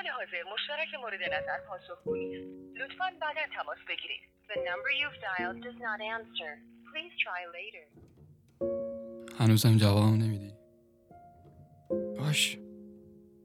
حال حاضر. مشترک مورد نظر پاسخگو نیست. لطفا بعدا تماس بگیرید. The number you've dialed does not answer. Please try later. هنوزم جوابم نمیدی. باش.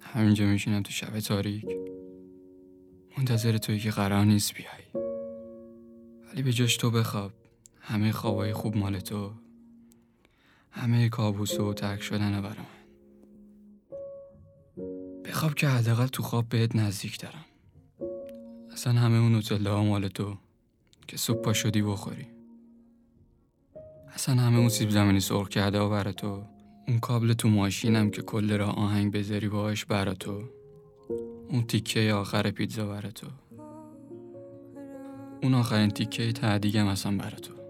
همینجا میشینم تو شب تاریک. منتظر توی که قرار نیست بیای. ولی به جاش تو بخواب. همه خوابای خوب مال تو. همه کابوس و ترک شدن برام. بخواب که حداقل تو خواب بهت نزدیک دارم. اصلا همه اون نوتلا مال تو که صبح پا شدی بخوری. اصلا همه اون سیب زمینی سرخ کرده و برا تو. اون کابل تو ماشینم که کل را آهنگ بذاری باهاش برا تو. اون تیکه آخر پیتزا برا تو. اون آخرین تیکه تعدیگم اصلا برا تو.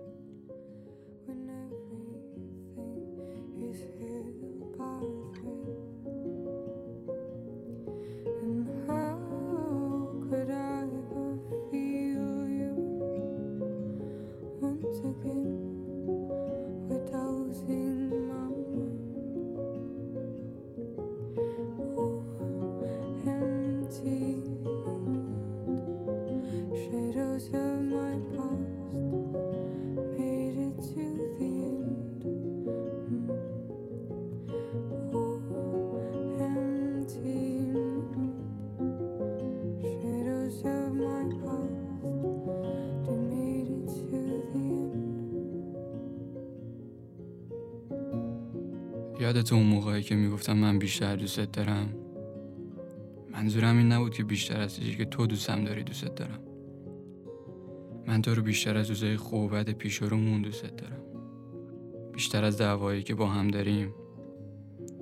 یادت اون موقعی که می‌گفتم من بیشتر دوستت دارم؟ منظورم این نبود که بیشتر از چیزی که تو دوستم داری دوستت دارم. من تو رو بیشتر از روزای خوب و بد پیش رومون دوستت دارم. بیشتر از دعوایی که با هم داریم.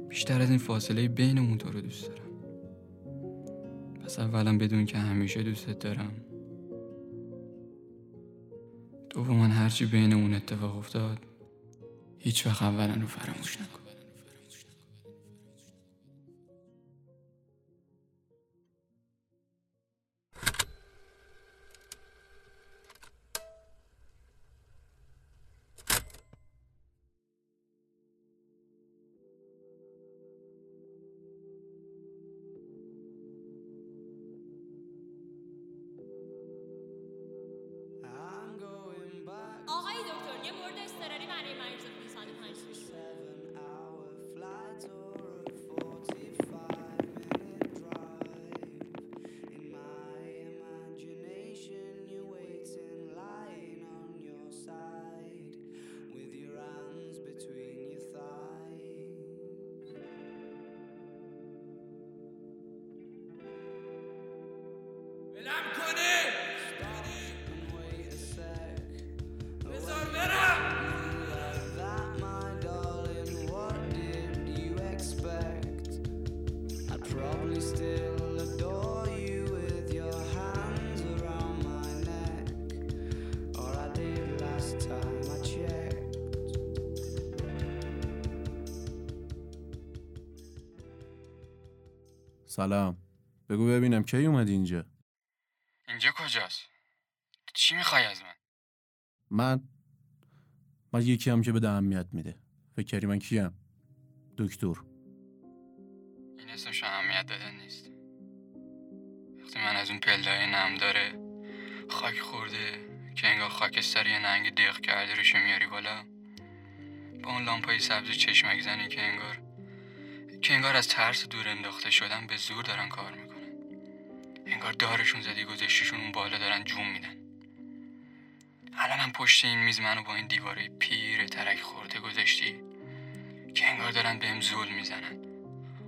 بیشتر از این فاصله بینمون تو رو دوست دارم. پس اولا بدون که همیشه دوستت دارم. دوما هرچی بینمون اتفاق افتاد هیچ وقت اولا رو فراموش نکن. یه مورد اضطراری برای مریض بیسان پنج پیش بلم سلام. بگو ببینم کی اومدی اینجا؟ اینجا کجاست؟ چی می‌خوای از من؟ من من یکی هم که به اهمیت میده. فکر کردی من کیم؟ دکتر. این اسمش اهمیت دادن نیست. وقتی من از اون پلهای نم داره خاک خورده که انگار خاکستر یه ننگ دق کرده روش میاری بالا با اون لامپای سبز چشمک زنی که انگار که انگار از ترس دور انداخته شدن به زور دارن کار می‌کنن. انگار دارشون زدی گذاشتیشون اون بالا دارن جون میدن. الانم پشت این میز منو با این دیواره پیر ترک خورده گذاشتی که انگار دارن بهم زول می‌زنن.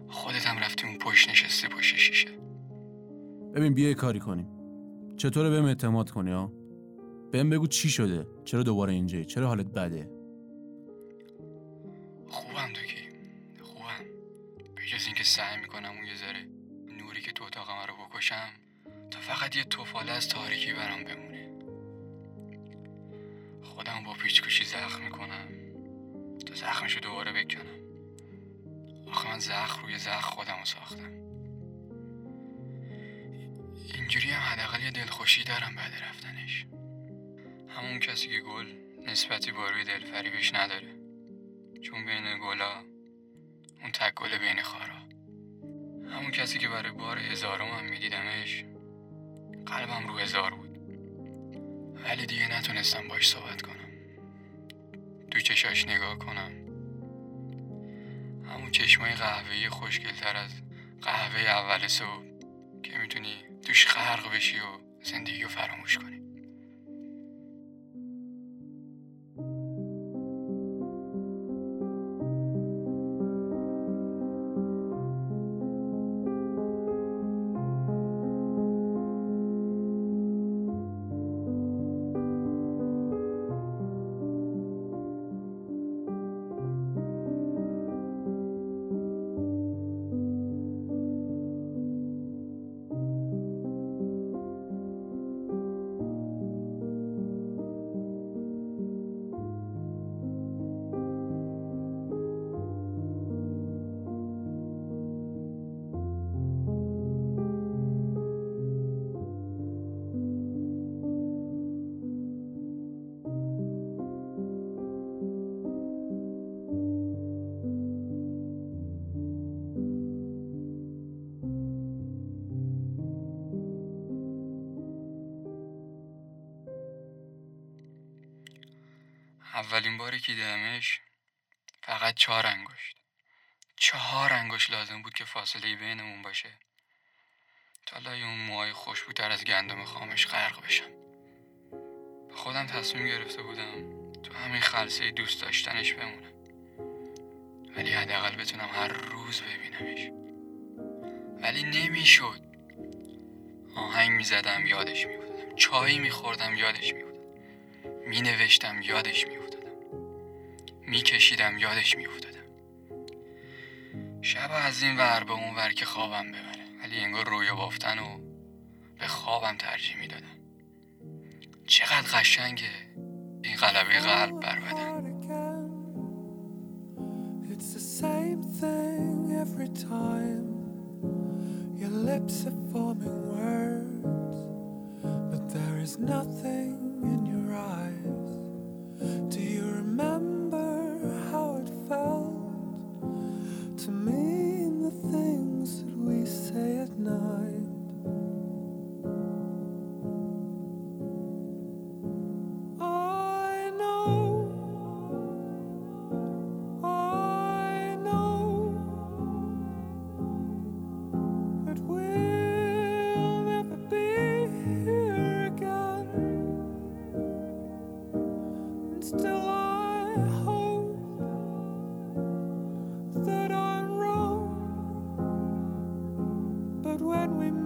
خودت هم رفتی اون پشت نشسته پشت شیشه. ببین بیا کاری کنیم. چطوره بهم اعتماد کنی ها بهم بگو چی شده؟ چرا دوباره اینجایی؟ چرا حالت بده؟ اینکه سعی می‌کنم اون یه ذره نوری که تو اتاقم رو بکشم تا فقط یه توفاله از تاریکی برام بمونه. خودم با پیچکشی زخم می‌کنم تا زخمشو دوباره بکنم. آخه من زخم روی زخم خودم رو ساختم. اینجوری هم حداقل یه دلخوشی دارم بعد رفتنش. همون کسی که گل نسبتی با روی دلفریبش نداره. چون بین گلا اون تک گل بین خارا همون کسی که برای بار هزارم هم میدیدمش قلبم رو هزار بود. ولی دیگه نتونستم باش صحبت کنم. تو چشاش نگاه کنم. همون چشمای قهوه‌ای خوشگلتر از قهوه اول صبح که می‌تونی توش غرق بشی و زندگی رو فراموش کنی. اولین باری که دیدمش فقط چهار انگشت. چهار انگشت لازم بود که فاصله بینمون باشه. تا لای اون موهای خوشبوتر از گندم خامش غرق بشم. به خودم تصمیم گرفته بودم تو همین خلصه دوست داشتنش بمونم. ولی حداقل بتونم هر روز ببینمش. ولی نمی‌شد. آهنگ می‌زدم یادش میافتادم چایی میخوردم یادش میافتادم می نوشتم یادش می افتادم می کشیدم یادش می افتادم شب از این ور به اون ور که خوابم ببره ولی انگار رویا بافتن و به خوابم ترجیح می دادم چقدر قشنگه این قلبه قلب بر بدن It's the same thing every time. Your lips are forming words, but there is nothing in your eyes. When we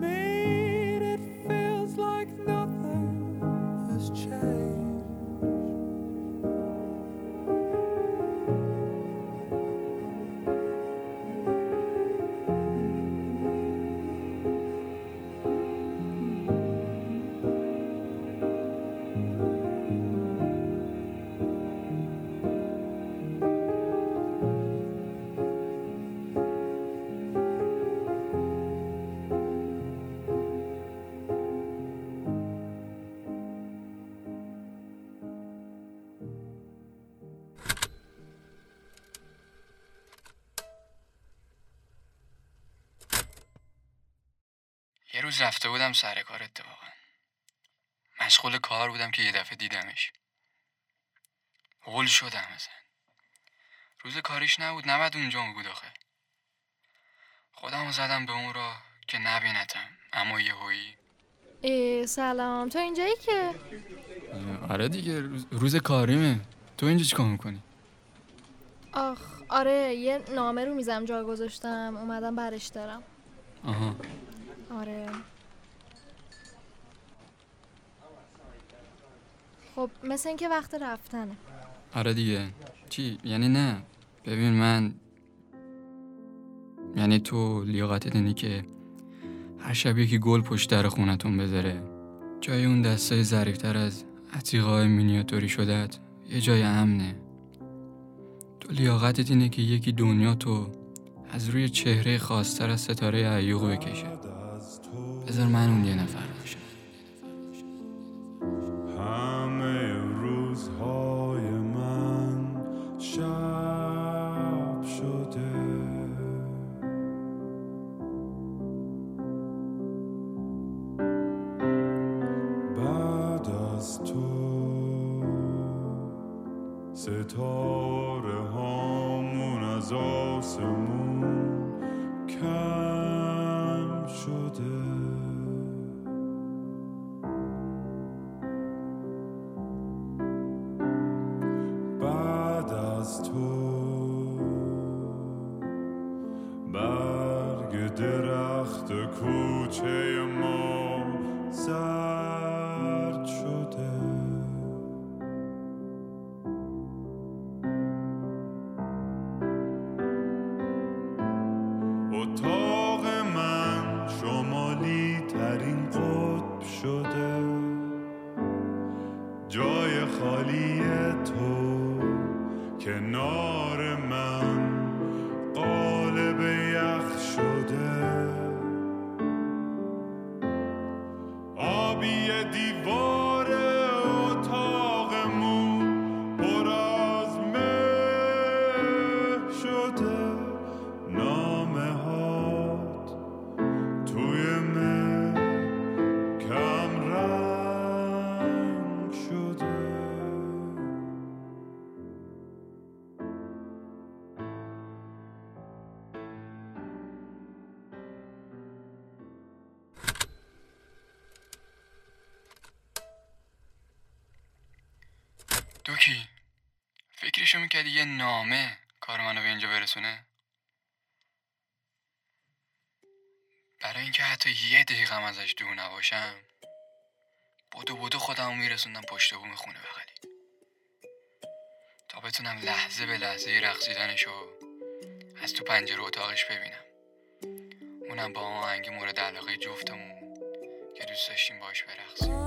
روز رفته بودم سر کار اتفاقا. مشغول کار بودم که یه دفعه دیدمش. هول شدم ازن. روز کاریش نبود نباید اونجا بود آخه. خودم زدم به اون راه که نبینتم اما یه هویی. ای سلام. تو اینجایی که؟ آره دیگه روز, روز کاریمه. تو اینجا چیکار می‌کنی؟ آخ آره یه نامه رو میزم جا گذاشتم اومدم برش دارم. آها. آره. خب مثل اینکه وقت رفتنه. آره دیگه. چی؟ یعنی نه. ببین من یعنی تو لیاقتت اینه که هر شب یکی گل پشت در خونتون بذاره. جای اون دستای ظریفتر از عتیقای مینیاتوری شدت یه جای امنه. تو لیاقتت اینه که یکی دنیا تو از روی چهره خاصتر از ستاره عیوق بکشه. بذار من اون یه نفر باشم. همه روزهای من شب شده. بعد از تو ستاره هامون از آسمون کم شده. اتاق من شمالی ترین قطب شده. جای خالی تو کنار نامه کار منو به اینجا برسونه؟ برای اینکه حتی یه دقیقم ازش دور نباشم بودو بودو خودمو میرسوندم پشت بوم خونه بغلی. تا بتونم لحظه به لحظه رقصیدنشو از تو پنجره اتاقش ببینم. اونم با آهنگ مورد علاقه جفتمون که دوست داشتیم باش برقصیم.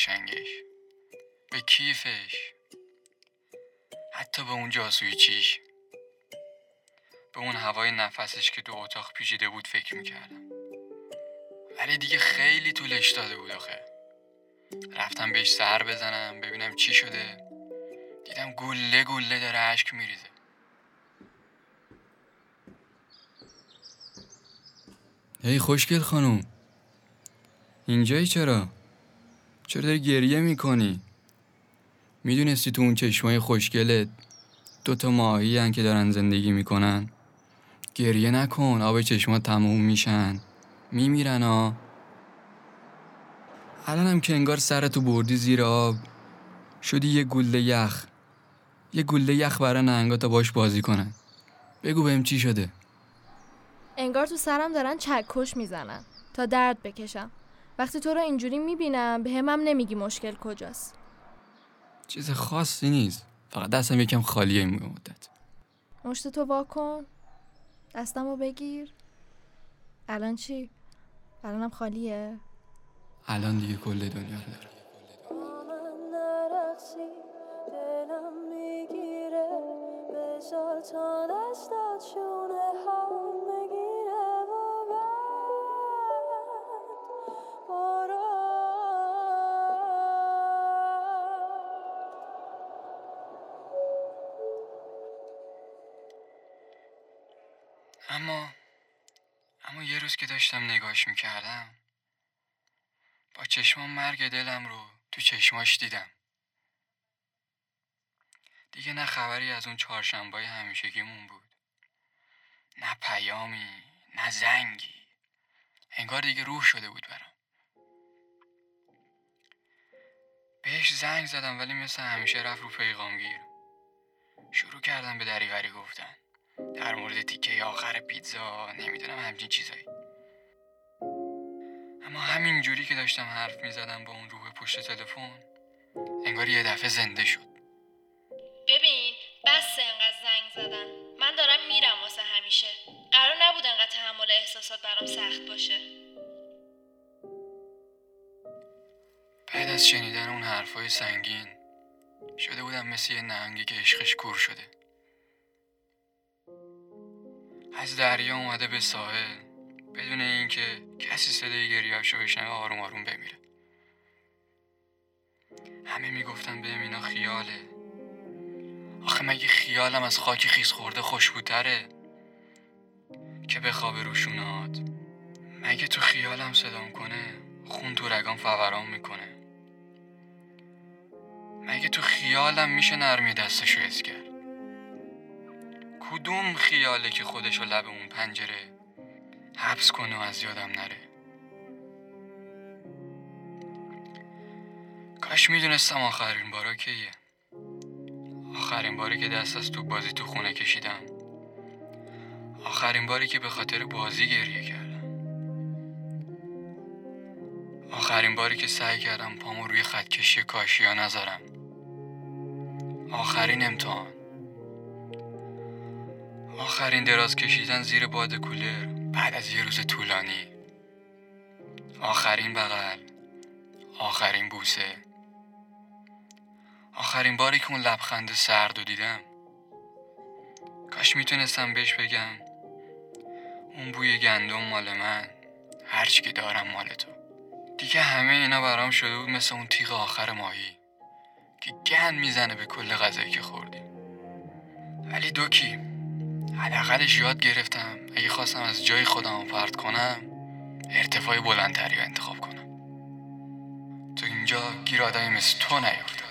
قشنگش. به کیفش. حتی به اون جاسوی چیش به اون هوای نفسش که تو اتاق پیچیده بود فکر می‌کردم. ولی دیگه خیلی طولش داده بود آخه. رفتم بهش سر بزنم ببینم چی شده. دیدم گله گله داره اشک میریزه. هی خوشگل خانم. اینجایی چرا؟ چرا داری گریه می‌کنی؟ می‌دونستی تو اون چشمای خوشگلت دوتا ماهی هن که دارن زندگی می‌کنن؟ گریه نکن آب چشمات تموم میشن. میمیرن ها الانم که انگار سرتو بردی زیر آب. شدی یه گله یخ. یه گله یخ برای نهنگا تا باش بازی کنن. بگو بهم چی شده. انگار تو سرم دارن چکش می‌زنن. تا درد بکشم. وقتی تو رو اینجوری می‌بینم به همم نمیگی مشکل کجاست. چیز خاصی نیست. فقط دستم یکم خالیه این مدت. مشت تو واکن دستم رو بگیر. الان چی؟ الانم خالیه؟ الان دیگه کل دنیا رو دارم. دلم می‌گیره. بذار تا دستات که داشتم نگاش می‌کردم. با چشمام مرگ دلم رو تو چشماش دیدم. دیگه نه خبری از اون چهارشنبه‌های همیشگیمون بود. نه پیامی نه زنگی. انگار دیگه روح شده بود برام. بهش زنگ زدم ولی مثل همیشه رفت رو پیغامگیر. شروع کردم به دریوری گفتن. در مورد تیکه آخر پیتزا نمی‌دونم همچین چیزایی. اما همین جوری که داشتم حرف می‌زدم با اون روح پشت تلفن انگار یه دفعه زنده شد. ببین بس انقدر زنگ زدن. من دارم میرم واسه همیشه. قرار نبود تحمل احساسات برام سخت باشه. بعد از شنیدن اون حرفای سنگین شده بودم مثل یه نهنگی که عشقش کور شده. از دریا اومده به ساحل. بدون اینکه کسی صدای گریه‌اشو بشنوه آروم آروم بمیره. همه می‌گفتن به اینا خیاله. آخه مگه خیالم از خاک خیس خورده خوشبوتره که بخوابه روشونات مگه تو خیالم صدام کنه خون تو رگام فوران می‌کنه؟ مگه تو خیالم میشه نرمی دستشو حس کرد کدوم خیاله که خودشو لب اون پنجره حبس کنه و از یادم نره. کاش می‌دونستم آخرین بارا کیه. آخرین باری که دست از تو بازی تو خونه کشیدم. آخرین باری که به خاطر بازی گریه کردم. آخرین باری که سعی کردم پامو روی خط کشی کاشیا نذارم. آخرین امتحان. آخرین دراز کشیدن زیر باد کولر. بعد از یه روز طولانی. آخرین بغل. آخرین بوسه. آخرین باری که اون لبخند سرد و دیدم. کاش می‌تونستم بهش بگم. اون بوی گندم مال من. هرچی که دارم مال تو. دیگه همه اینا برام شده بود مثل اون تیغ آخر ماهی. که گند می‌زنه به کل غذایی که خوردیم. ولی دوکی. حداقلش یاد گرفتم. اگه خواستم از جای خودم فرد کنم ارتفاع بلندتری رو انتخاب کنم. تو اینجا گیر آدمی مثل تو نیفتاد